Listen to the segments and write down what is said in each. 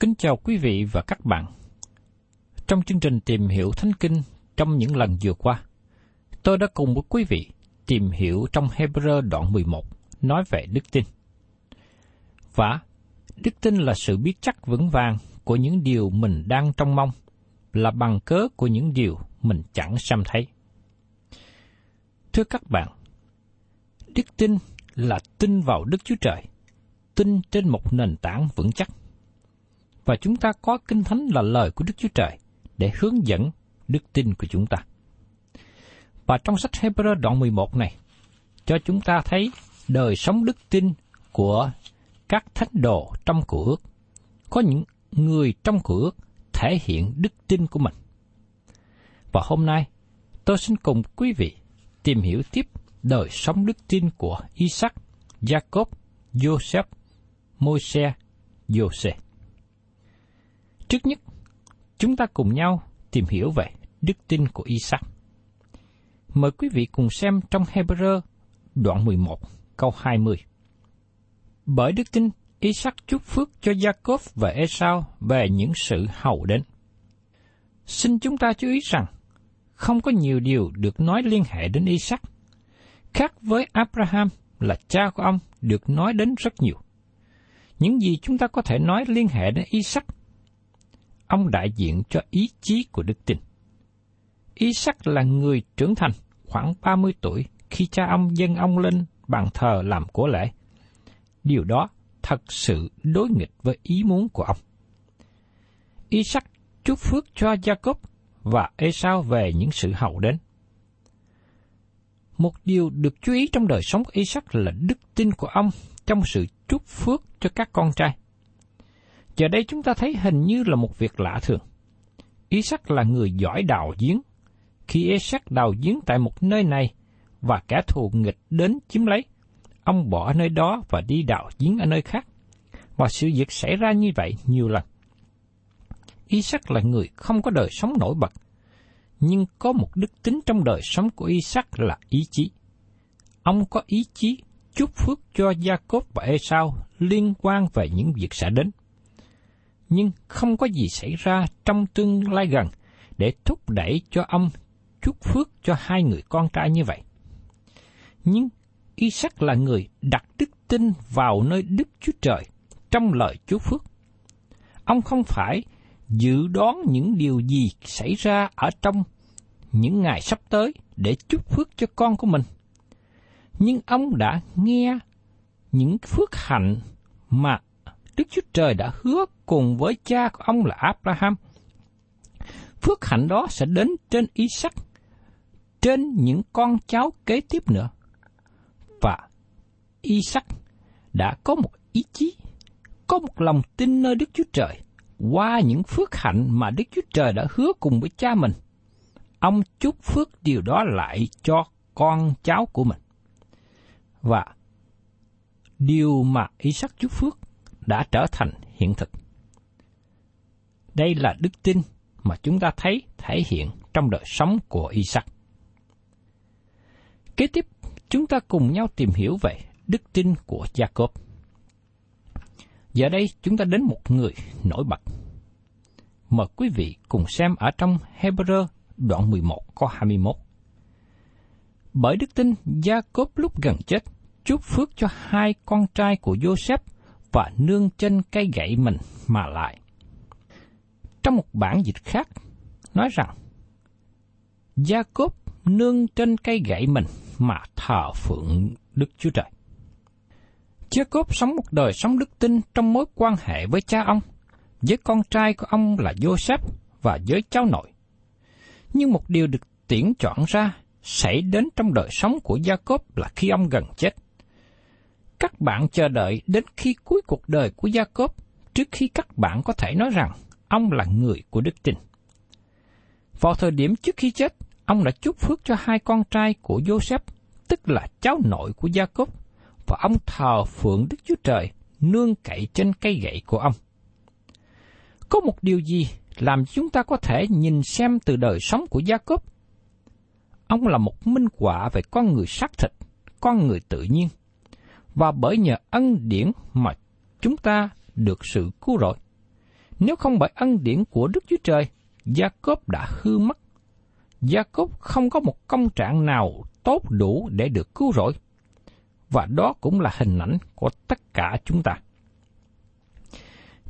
Kính chào quý vị và các bạn. Trong chương trình tìm hiểu Thánh Kinh trong những lần vừa qua, tôi đã cùng với quý vị tìm hiểu trong Hebrew đoạn 11 nói về đức tin. Và đức tin là sự biết chắc vững vàng của những điều mình đang trong mong, là bằng cớ của những điều mình chẳng xem thấy. Thưa các bạn, đức tin là tin vào Đức Chúa Trời, tin trên một nền tảng vững chắc. Và chúng ta có Kinh Thánh là lời của Đức Chúa Trời để hướng dẫn đức tin của chúng ta. Và trong sách Hebrew đoạn 11 này, cho chúng ta thấy đời sống đức tin của các thánh đồ trong cựu ước. Có những người trong cựu ước thể hiện đức tin của mình. Và hôm nay, tôi xin cùng quý vị tìm hiểu tiếp đời sống đức tin của Isaac, Jacob, Joseph, Môi-se, Trước nhất, chúng ta cùng nhau tìm hiểu về đức tin của Isaac. Mời quý vị cùng xem trong Hebrew đoạn 11 câu 20. Bởi đức tin, Isaac chúc phước cho Jacob và Esau về những sự hầu đến. Xin chúng ta chú ý rằng, không có nhiều điều được nói liên hệ đến Isaac. Khác với Abraham là cha của ông được nói đến rất nhiều. Những gì chúng ta có thể nói liên hệ đến Isaac? Ông đại diện cho ý chí của đức tin. Isaac là người trưởng thành, khoảng 30 tuổi khi cha ông dâng ông lên bàn thờ làm của lễ. Điều đó thật sự đối nghịch với ý muốn của ông. Isaac chúc phước cho Jacob và Esau về những sự hậu đến. Một điều được chú ý trong đời sống của Isaac là đức tin của ông trong sự chúc phước cho các con trai. Giờ đây chúng ta thấy hình như là một việc lạ thường. Isaac là người giỏi đào giếng. Khi Isaac đào giếng tại một nơi này và kẻ thù nghịch đến chiếm lấy, ông bỏ nơi đó và đi đào giếng ở nơi khác. Và sự việc xảy ra như vậy nhiều lần. Isaac là người không có đời sống nổi bật, nhưng có một đức tính trong đời sống của Isaac là ý chí. Ông có ý chí chúc phước cho Jacob và Esau liên quan về những việc sẽ đến. Nhưng không có gì xảy ra trong tương lai gần để thúc đẩy cho ông chúc phước cho hai người con trai như vậy. Nhưng Isaac là người đặt đức tin vào nơi Đức Chúa Trời trong lời chúc phước. Ông không phải dự đoán những điều gì xảy ra ở trong những ngày sắp tới để chúc phước cho con của mình. Nhưng ông đã nghe những phước hạnh mà Đức Chúa Trời đã hứa cùng với cha của ông là Abraham. Phước hạnh đó sẽ đến trên Isaac, trên những con cháu kế tiếp nữa. Và Isaac đã có một ý chí, có một lòng tin nơi Đức Chúa Trời qua những phước hạnh mà Đức Chúa Trời đã hứa cùng với cha mình. Ông chúc phước điều đó lại cho con cháu của mình. Và điều mà Isaac chúc phước đã trở thành hiện thực. Đây là đức tin mà chúng ta thấy thể hiện trong đời sống của Isaac. Kế tiếp, chúng ta cùng nhau tìm hiểu về đức tin của Jacob. Giờ đây chúng ta đến một người nổi bật. Mời quý vị cùng xem ở trong Hebrew đoạn 11 câu 21. Bởi đức tin, Jacob lúc gần chết, chúc phước cho hai con trai của Joseph và nương trên cây gậy mình mà lại. Trong một bản dịch khác, nói rằng, Jacob nương trên cây gậy mình mà thờ phượng Đức Chúa Trời. Jacob sống một đời sống đức tin trong mối quan hệ với cha ông, với con trai của ông là Joseph và với cháu nội. Nhưng một điều được tiễn chọn ra xảy đến trong đời sống của Jacob là khi ông gần chết. Các bạn chờ đợi đến khi cuối cuộc đời của gia cốp trước khi các bạn có thể nói rằng ông là người của đức tin. Vào thời điểm trước khi chết, ông đã chúc phước cho hai con trai của Joseph, tức là cháu nội của gia cốp và ông thờ phượng Đức Chúa Trời nương cậy trên cây gậy của ông. Có một điều gì làm chúng ta có thể nhìn xem từ đời sống của gia cốp Ông là một minh họa về con người xác thịt, con người tự nhiên, và bởi nhờ ân điển mà chúng ta được sự cứu rỗi. Nếu không bởi ân điển của Đức Chúa Trời, gia cốp đã hư mất. gia cốp không có một công trạng nào tốt đủ để được cứu rỗi và đó cũng là hình ảnh của tất cả chúng ta.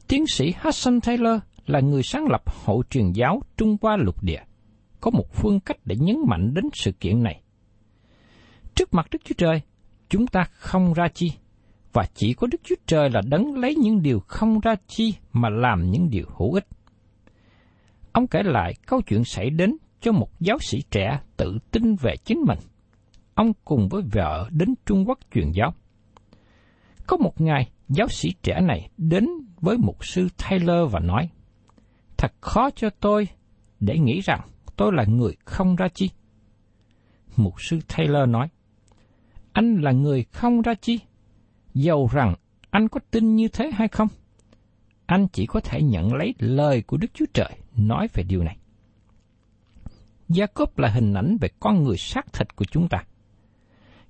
Tiến sĩ Hudson Taylor là người sáng lập hội truyền giáo Trung Hoa lục địa, có một phương cách để nhấn mạnh đến sự kiện này. Trước mặt Đức Chúa Trời, chúng ta không ra chi, và chỉ có Đức Chúa Trời là đấng lấy những điều không ra chi mà làm những điều hữu ích. Ông kể lại câu chuyện xảy đến cho một giáo sĩ trẻ tự tin về chính mình – ông cùng với vợ đến Trung Quốc truyền giáo. Có một ngày, giáo sĩ trẻ này đến với mục sư Taylor và nói, Thật khó cho tôi để nghĩ rằng tôi là người không ra chi. Mục sư Taylor nói, anh là người không ra chi, dầu rằng anh có tin như thế hay không? Anh chỉ có thể nhận lấy lời của Đức Chúa Trời nói về điều này. Gia Cốp là hình ảnh về con người xác thịt của chúng ta.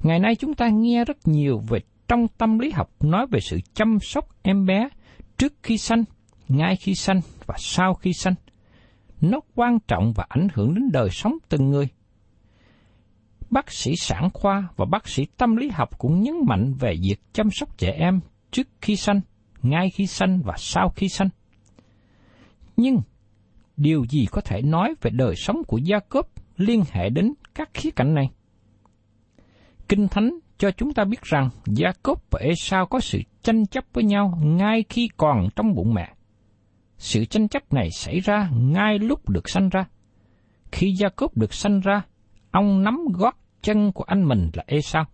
Ngày nay chúng ta nghe rất nhiều về trong tâm lý học nói về sự chăm sóc em bé trước khi sanh, ngay khi sanh và sau khi sanh. Nó quan trọng và ảnh hưởng đến đời sống từng người. Bác sĩ sản khoa và bác sĩ tâm lý học cũng nhấn mạnh về việc chăm sóc trẻ em trước khi sanh, ngay khi sanh và sau khi sanh. Nhưng điều gì có thể nói về đời sống của Gia Cốp liên hệ đến các khía cạnh này? Kinh Thánh cho chúng ta biết rằng Gia-cốp và Esau có sự tranh chấp với nhau ngay khi còn trong bụng mẹ. Sự tranh chấp này xảy ra ngay lúc được sanh ra. Khi Gia-cốp được sanh ra, ông nắm gót chân của anh mình là Esau.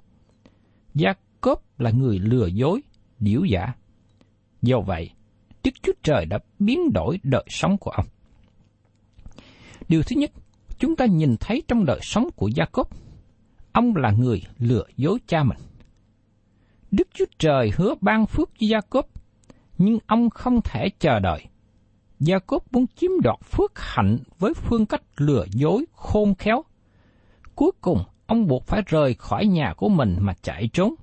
Gia-cốp là người lừa dối, điểu giả. Do vậy, Đức Chúa Trời đã biến đổi đời sống của ông. Điều thứ nhất, chúng ta nhìn thấy trong đời sống của Gia-cốp ông là người lừa dối cha mình. Đức Chúa Trời hứa ban phước cho Gia Cốp, nhưng ông không thể chờ đợi. Gia Cốp muốn chiếm đoạt phước hạnh với phương cách lừa dối khôn khéo. Cuối cùng, ông buộc phải rời khỏi nhà của mình mà chạy trốn.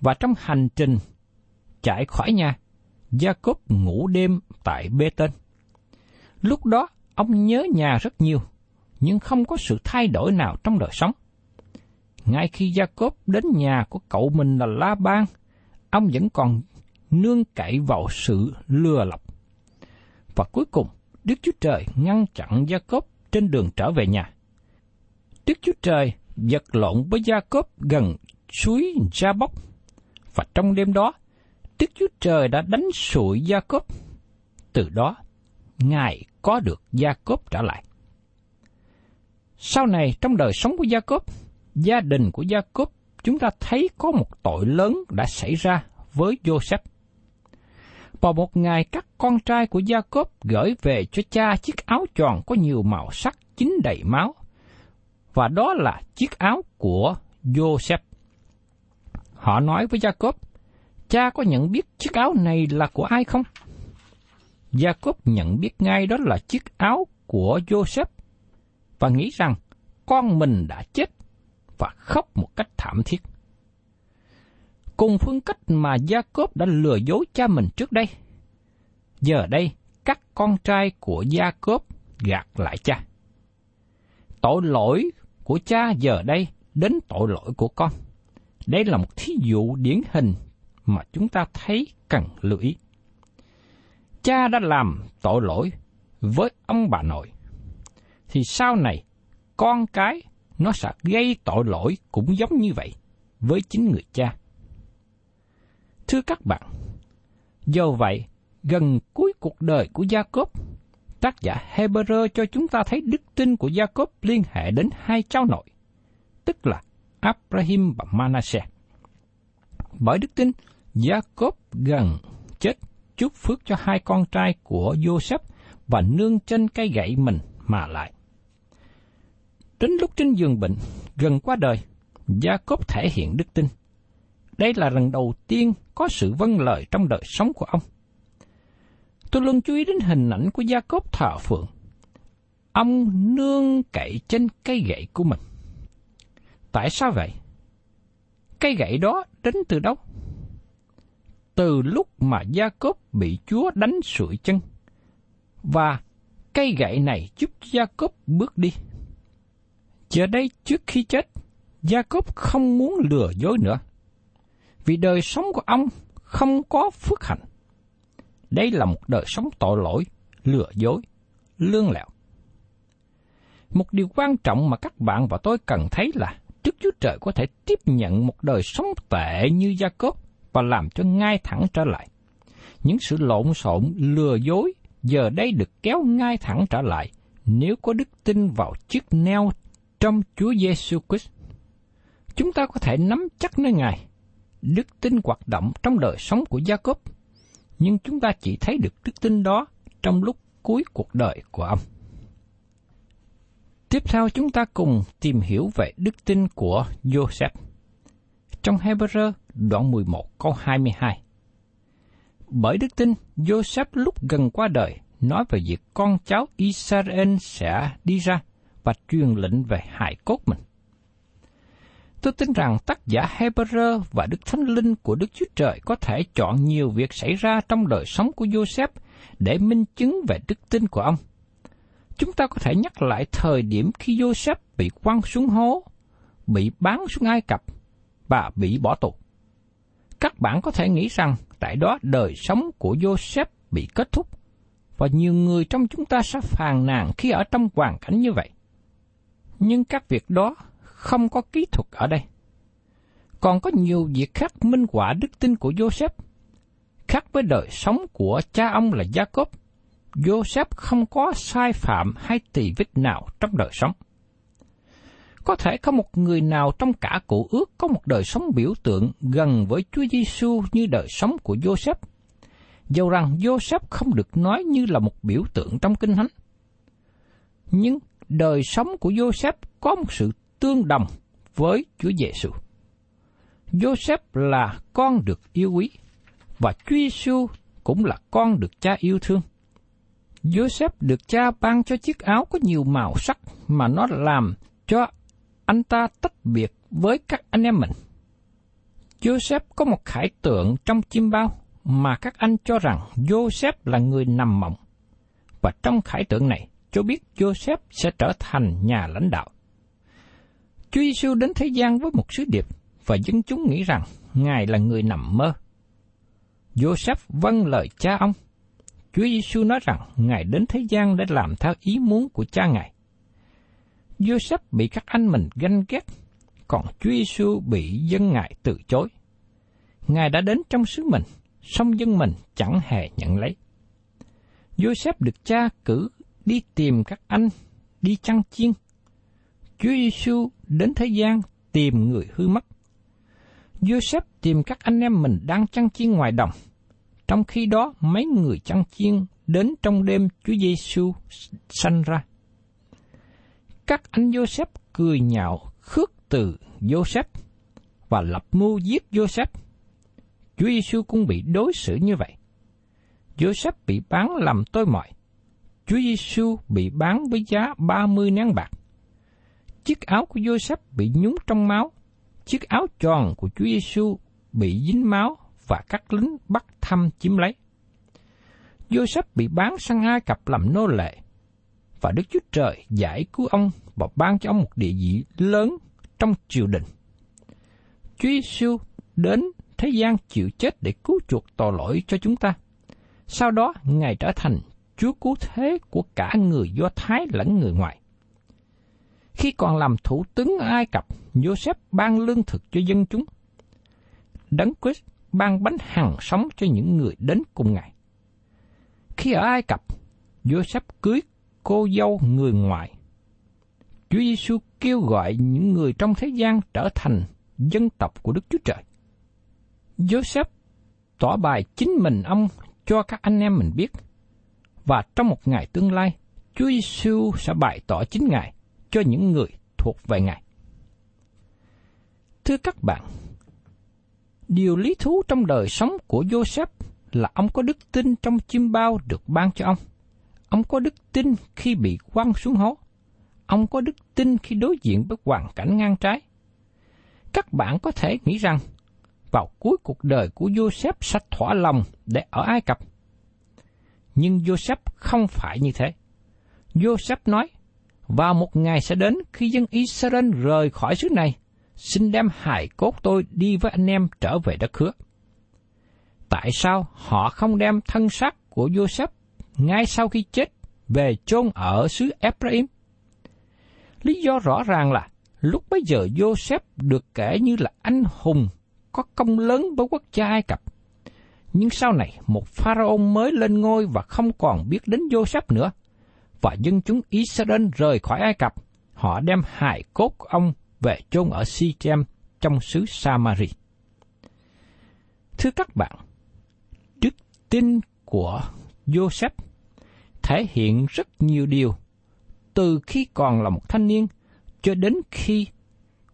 Và trong hành trình chạy khỏi nhà, Gia Cốp ngủ đêm tại bê tên. Lúc đó, ông nhớ nhà rất nhiều, nhưng không có sự thay đổi nào trong đời sống ngay khi Jacob đến nhà của cậu mình là La Ban, ông vẫn còn nương cậy vào sự lừa lọc. Và cuối cùng, Đức Chúa Trời ngăn chặn Gia Cốp trên đường trở về nhà. Đức Chúa Trời vật lộn với Gia Cốp gần suối Gia Bốc, và trong đêm đó, Đức Chúa Trời đã đánh sụi Gia Cốp. Từ đó, Ngài có được Gia Cốp trở lại. Sau này trong đời sống của Gia Cốp, gia đình của Gia Cốp chúng ta thấy có một tội lớn đã xảy ra với Joseph. Vào một ngày các con trai của Gia Cốp gửi về cho cha chiếc áo tròn có nhiều màu sắc chính đầy máu, và đó là chiếc áo của Joseph. Họ nói với Jacob, cha có nhận biết chiếc áo này là của ai không? Jacob nhận biết ngay đó là chiếc áo của Joseph và nghĩ rằng con mình đã chết và khóc một cách thảm thiết. Cùng phương cách mà Jacob đã lừa dối cha mình trước đây. Giờ đây, các con trai của Jacob gạt lại cha. Tội lỗi của cha giờ đây đến tội lỗi của con. Đây là một thí dụ điển hình mà chúng ta thấy cần lưu ý. Cha đã làm tội lỗi với ông bà nội, thì sau này con cái nó sẽ gây tội lỗi cũng giống như vậy với chính người cha. Thưa các bạn, do vậy, gần cuối cuộc đời của Gia Cốp, tác giả Hebrew cho chúng ta thấy đức tin của Jacob liên hệ đến hai cháu nội, tức là Abraham và Manasseh. Bởi đức tin, Jacob gần chết chúc phước cho hai con trai của Joseph và nương trên cây gậy mình mà lại. Đến lúc trên giường bệnh, gần qua đời, Jacob thể hiện đức tin. Đây là lần đầu tiên có sự vâng lời trong đời sống của ông. Tôi luôn chú ý đến hình ảnh của Gia Cốp thờ phượng. Ông nương cậy trên cây gậy của mình. Tại sao vậy? Cây gậy đó đến từ đâu? Từ lúc mà Gia Cốp bị Chúa đánh sụi chân. Và cây gậy này giúp Gia Cốp bước đi. Giờ đây trước khi chết, Gia Cốp không muốn lừa dối nữa. Vì đời sống của ông không có phước hạnh. Đây là một đời sống tội lỗi, lừa dối, lương lẹo. Một điều quan trọng mà các bạn và tôi cần thấy là Đức Chúa Trời có thể tiếp nhận một đời sống tệ như Gia Cốp và làm cho ngay thẳng trở lại. Những sự lộn xộn, lừa dối giờ đây được kéo ngay thẳng trở lại nếu có đức tin vào chiếc neo trong Chúa Giêsu Christ. Chúng ta có thể nắm chắc nơi Ngài, đức tin hoạt động trong đời sống của Gia Cốp, nhưng chúng ta chỉ thấy được đức tin đó trong lúc cuối cuộc đời của ông. Tiếp theo chúng ta cùng tìm hiểu về đức tin của Joseph. Trong Hebrew đoạn 11 câu 22. Bởi đức tin, Joseph lúc gần qua đời nói về việc con cháu Israel sẽ đi ra và truyền lệnh về hài cốt mình. Tôi tin rằng tác giả Hebrew và Đức Thánh Linh của Đức Chúa Trời có thể chọn nhiều việc xảy ra trong đời sống của Joseph để minh chứng về đức tin của ông. Chúng ta có thể nhắc lại thời điểm khi Joseph bị quăng xuống hố, bị bán xuống Ai Cập và bị bỏ tù. Các bạn có thể nghĩ rằng tại đó đời sống của Joseph bị kết thúc, và nhiều người trong chúng ta sẽ phàn nàn khi ở trong hoàn cảnh như vậy nhưng các việc đó không có kỹ thuật ở đây. Còn có nhiều việc khác minh họa đức tin của Joseph. Khác với đời sống của cha ông là Jacob, Joseph không có sai phạm hay tỳ vết nào trong đời sống. Có thể có một người nào trong cả cụ ước có một đời sống biểu tượng gần với Chúa Giêsu như đời sống của Joseph. Dầu rằng Joseph không được nói như là một biểu tượng trong Kinh Thánh. Nhưng đời sống của Joseph có một sự tương đồng với Chúa Giêsu. Joseph là con được yêu quý và Chúa Giêsu cũng là con được cha yêu thương. Joseph được cha ban cho chiếc áo có nhiều màu sắc mà nó làm cho anh ta tách biệt với các anh em mình. Joseph có một khải tượng trong chim bao mà các anh cho rằng Joseph là người nằm mộng. Và trong khải tượng này, cho biết Joseph sẽ trở thành nhà lãnh đạo. Chúa Giêsu đến thế gian với một sứ điệp và dân chúng nghĩ rằng Ngài là người nằm mơ. Joseph vâng lời cha ông, Chúa Giêsu nói rằng Ngài đến thế gian để làm theo ý muốn của cha Ngài. Joseph bị các anh mình ganh ghét, còn Chúa Giêsu bị dân Ngài từ chối. Ngài đã đến trong xứ mình, song dân mình chẳng hề nhận lấy. Joseph được cha cử đi tìm các anh, đi chăn chiên. Chúa Giêsu đến thế gian tìm người hư mất. Joseph tìm các anh em mình đang chăn chiên ngoài đồng. Trong khi đó, mấy người chăn chiên đến trong đêm Chúa Giêsu sanh ra. Các anh Joseph cười nhạo khước từ Joseph và lập mưu giết Joseph. Chúa Giêsu cũng bị đối xử như vậy. Joseph bị bán làm tôi mọi. Chúa Giêsu bị bán với giá 30 nén bạc. Chiếc áo của Joseph bị nhúng trong máu. Chiếc áo tròn của Chúa Giêsu bị dính máu và các lính bắt thăm chiếm lấy. Joseph bị bán sang Ai Cập làm nô lệ, và Đức Chúa Trời giải cứu ông và ban cho ông một địa vị lớn trong triều đình. Chúa Giêsu đến thế gian chịu chết để cứu chuộc tội lỗi cho chúng ta. Sau đó, Ngài trở thành Chúa cứu thế của cả người Do Thái lẫn người ngoại. Khi còn làm thủ tướng ở Ai Cập, Joseph ban lương thực cho dân chúng. Đấng Christ ban bánh hằng sống cho những người đến cùng Ngài. Khi ở Ai Cập, Joseph cưới cô dâu người ngoại. Chúa Giêsu kêu gọi những người trong thế gian trở thành dân tộc của Đức Chúa Trời. Joseph tỏ bài chính mình ông cho các anh em mình biết. Và trong một ngày tương lai, Chúa Giêsu sẽ bày tỏ chính Ngài cho những người thuộc về Ngài. Thưa các bạn, điều lý thú trong đời sống của Joseph là ông có đức tin trong chim bao được ban cho ông. Ông có đức tin khi bị quăng xuống hố. Ông có đức tin khi đối diện với hoàn cảnh ngang trái. Các bạn có thể nghĩ rằng vào cuối cuộc đời của Joseph sẽ thỏa lòng để ở Ai Cập. Nhưng Joseph không phải như thế. Joseph nói, và một ngày sẽ đến khi dân Israel rời khỏi xứ này, xin đem hài cốt tôi đi với anh em trở về đất hứa. Tại sao họ không đem thân xác của Joseph ngay sau khi chết về chôn ở xứ Ephraim? Lý do rõ ràng là lúc bấy giờ Joseph được kể như là anh hùng có công lớn với quốc gia Ai Cập. Nhưng sau này, một pharaoh mới lên ngôi và không còn biết đến Joseph nữa. Và dân chúng Israel rời khỏi Ai Cập. Họ đem hài cốt của ông về chôn ở Sichem trong xứ Samari. Thưa các bạn, đức tin của Joseph thể hiện rất nhiều điều từ khi còn là một thanh niên cho đến khi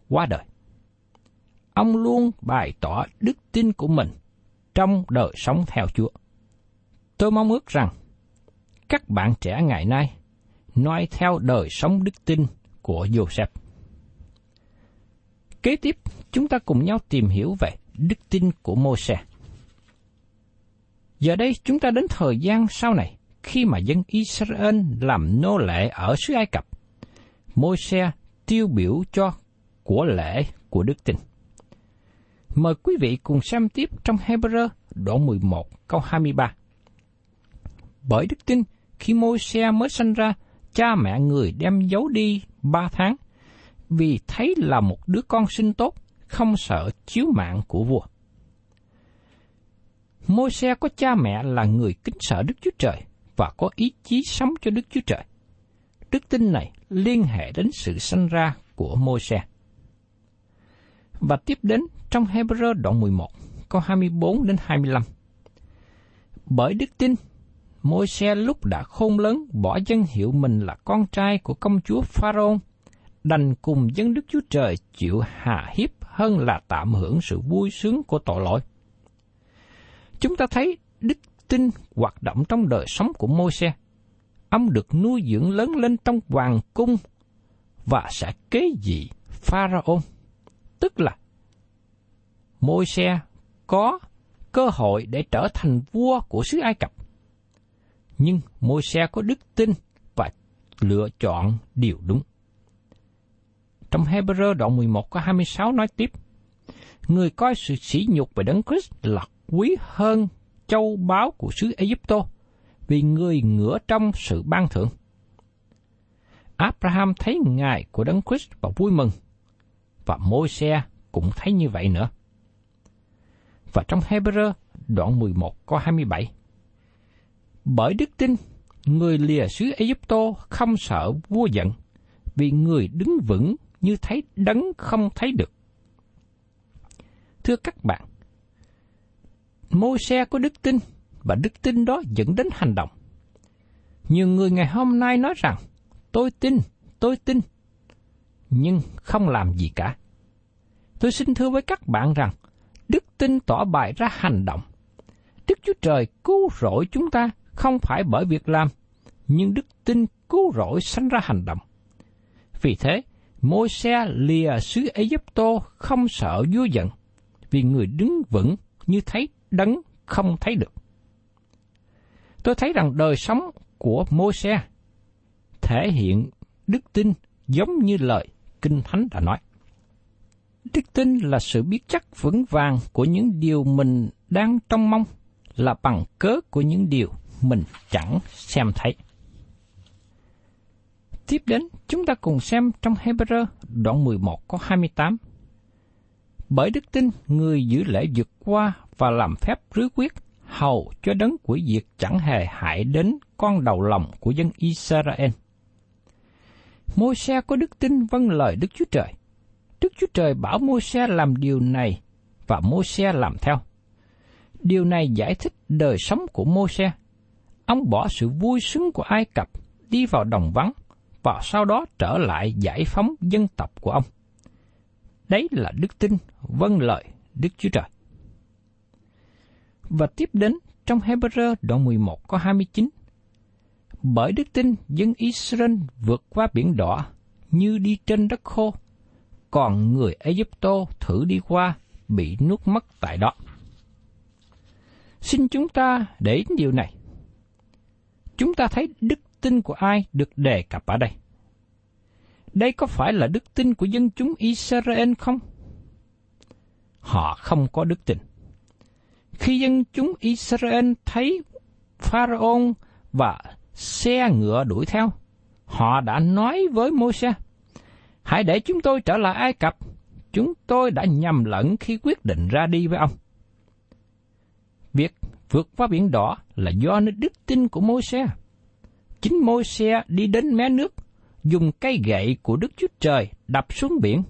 qua đời ông luôn bày tỏ đức tin của mình trong đời sống theo Chúa. Tôi mong ước rằng các bạn trẻ ngày nay noi theo đời sống đức tin của Joseph. Kế tiếp, chúng ta cùng nhau tìm hiểu về đức tin của Môi-se. Giờ đây chúng ta đến thời gian sau này, khi mà dân Israel làm nô lệ ở xứ Ai Cập, Môi-se tiêu biểu cho của lễ của đức tin. Mời quý vị cùng xem tiếp trong Hebrew đoạn 11 câu 23. Bởi đức tin, khi môi xe mới sinh ra, cha mẹ người đem giấu đi ba tháng, vì thấy là một đứa con sinh tốt, không sợ chiếu mạng của vua. Môi xe có cha mẹ là người kính sợ Đức Chúa Trời và có ý chí sống cho Đức Chúa Trời. Đức tin này liên hệ đến sự sanh ra của môi xe. Và tiếp đến trong Hebrew đoạn 11, câu 24 đến 25. Bởi đức tin, môi xe lúc đã khôn lớn bỏ dân hiệu mình là con trai của công chúa Pharaoh, đành cùng dân Đức Chúa Trời chịu hà hiếp hơn là tạm hưởng sự vui sướng của tội lỗi. Chúng ta thấy đức tin hoạt động trong đời sống của môi xe. Ông được nuôi dưỡng lớn lên trong hoàng cung và sẽ kế vị Pharaoh, tức là môi xe có cơ hội để trở thành vua của xứ Ai Cập. Nhưng môi xe có đức tin và lựa chọn điều đúng. Trong Hebrew đoạn 11 có 26 nói tiếp, Người coi sự sỉ nhục về Đấng Christ là quý hơn châu báu của xứ Egypto, vì người ngửa trong sự ban thưởng. Abraham thấy ngài của Đấng Christ và vui mừng, và Môi-se cũng thấy như vậy nữa. Và trong Hebrew đoạn 11 có 27. Bởi đức tin, người lìa xứ Egypto không sợ vua giận, vì người đứng vững như thấy đấng không thấy được. Thưa các bạn, môi xe có đức tin và đức tin đó dẫn đến hành động. Nhiều người ngày hôm nay nói rằng, tôi tin, tôi tin, nhưng không làm gì cả. Tôi xin thưa với các bạn rằng, đức tin tỏ bài ra hành động. Đức Chúa Trời cứu rỗi chúng ta không phải bởi việc làm, nhưng đức tin cứu rỗi sanh ra hành động. Vì thế, môi xe lìa xứ Egypto không sợ vua giận, vì người đứng vững như thấy đấng không thấy được. Tôi thấy rằng đời sống của môi xe thể hiện đức tin giống như lời Kinh Thánh đã nói. Đức tin là sự biết chắc vững vàng của những điều mình đang trông mong, là bằng cớ của những điều mình chẳng xem thấy. Tiếp đến, chúng ta cùng xem trong Hebrew đoạn 11 có 28. Bởi đức tin, người giữ lễ vượt qua và làm phép rứa quyết, hầu cho đấng quỷ diệt chẳng hề hại đến con đầu lòng của dân Israel. Môi xe có đức tin vâng lời Đức Chúa Trời. Đức Chúa Trời bảo môi xe làm điều này và môi xe làm theo. Điều này giải thích đời sống của môi xe. Ông bỏ sự vui sướng của Ai Cập đi vào đồng vắng và sau đó trở lại giải phóng dân tộc của ông. Đấy là đức tin vâng lời Đức Chúa Trời. Và tiếp đến trong Hebrew đoạn 11 có 29. Bởi đức tin dân Israel vượt qua biển đỏ như đi trên đất khô, còn người Egypto thử đi qua bị nuốt mất tại đó. Xin chúng ta để ý điều này. Chúng ta thấy đức tin của ai được đề cập ở đây? Đây có phải là đức tin của dân chúng Israel không? Họ không có đức tin. Khi dân chúng Israel thấy Pharaoh và xe ngựa đuổi theo, họ đã nói với Môi-se, hãy để chúng tôi trở lại Ai Cập, chúng tôi đã nhầm lẫn khi quyết định ra đi với ông. Vượt qua biển đỏ là do nơi đức tin của Môi-se. Chính Môi-se đi đến mé nước, dùng cây gậy của Đức Chúa Trời đập xuống biển.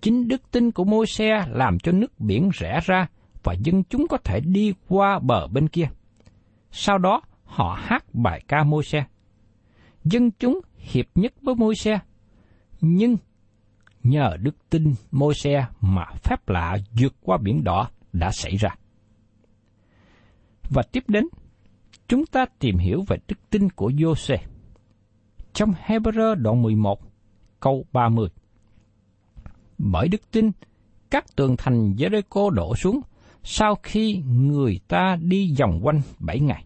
Chính đức tin của Môi-se làm cho nước biển rẽ ra và dân chúng có thể đi qua bờ bên kia. Sau đó, họ hát bài ca Môi-se. Dân chúng hiệp nhất với Môi-se, nhưng nhờ đức tin Môi-se mà phép lạ vượt qua biển đỏ đã xảy ra. Và tiếp đến, chúng ta tìm hiểu về đức tin của Jose. Trong Hebrew đoạn 11, câu 30. Bởi đức tin, các tường thành Jericho đổ xuống sau khi người ta đi vòng quanh bảy ngày.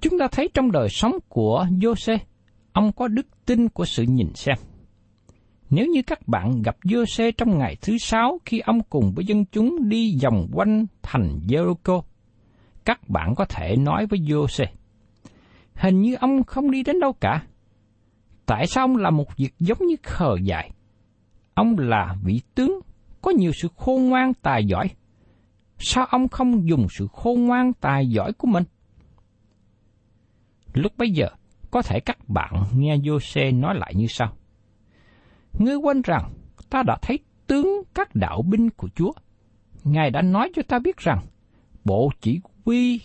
Chúng ta thấy trong đời sống của Jose, ông có đức tin của sự nhìn xem. Nếu như các bạn gặp Giô-xê trong ngày thứ sáu khi ông cùng với dân chúng đi vòng quanh thành Jericho, các bạn có thể nói với Giô-xê, hình như ông không đi đến đâu cả. Tại sao ông làm một việc giống như khờ dại? Ông là vị tướng, có nhiều sự khôn ngoan tài giỏi. Sao ông không dùng sự khôn ngoan tài giỏi của mình? Lúc bấy giờ, có thể các bạn nghe Giô-xê nói lại như sau. Ngươi quên rằng, ta đã thấy tướng các đạo binh của Chúa. Ngài đã nói cho ta biết rằng, bộ chỉ huy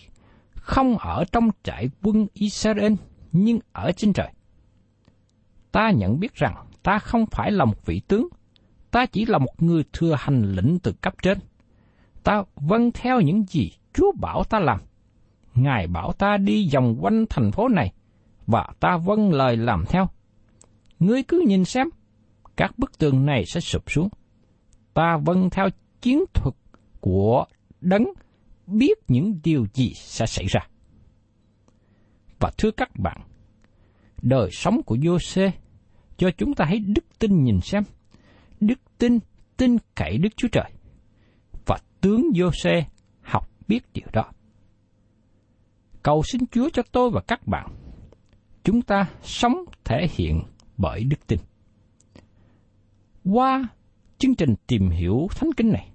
không ở trong trại quân Israel, nhưng ở trên trời. Ta nhận biết rằng ta không phải là một vị tướng, ta chỉ là một người thừa hành lĩnh từ cấp trên. Ta vâng theo những gì Chúa bảo ta làm. Ngài bảo ta đi vòng quanh thành phố này, và ta vâng lời làm theo. Ngươi cứ nhìn xem, các bức tường này sẽ sụp xuống. Ta vâng theo chiến thuật của đấng biết những điều gì sẽ xảy ra. Và thưa các bạn, đời sống của Giô-xê cho chúng ta thấy đức tin nhìn xem. Đức tin tin cậy Đức Chúa Trời. Và tướng Giô-xê học biết điều đó. Cầu xin Chúa cho tôi và các bạn. Chúng ta sống thể hiện bởi đức tin. Qua chương trình tìm hiểu thánh kinh này,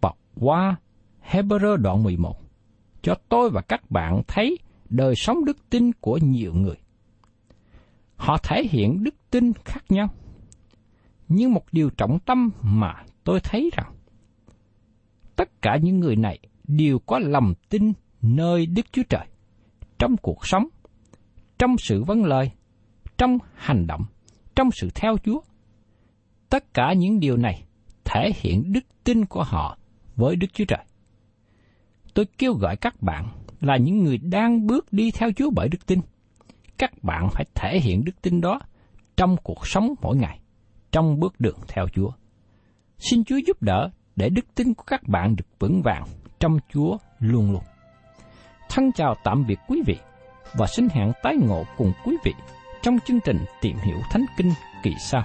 và qua Hebrew đoạn 11, cho tôi và các bạn thấy đời sống đức tin của nhiều người. Họ thể hiện đức tin khác nhau. Nhưng một điều trọng tâm mà tôi thấy rằng tất cả những người này đều có lòng tin nơi Đức Chúa Trời trong cuộc sống, trong sự vấn lời, trong hành động, trong sự theo Chúa. Tất cả những điều này thể hiện đức tin của họ với Đức Chúa Trời. Tôi kêu gọi các bạn là những người đang bước đi theo Chúa bởi đức tin. Các bạn phải thể hiện đức tin đó trong cuộc sống mỗi ngày, trong bước đường theo Chúa. Xin Chúa giúp đỡ để đức tin của các bạn được vững vàng trong Chúa luôn luôn. Thân chào tạm biệt quý vị và xin hẹn tái ngộ cùng quý vị trong chương trình tìm hiểu Thánh Kinh kỳ sau.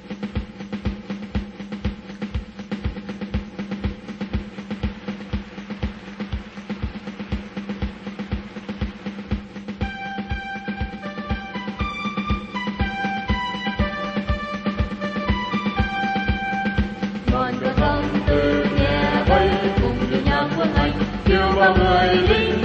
Bao người linh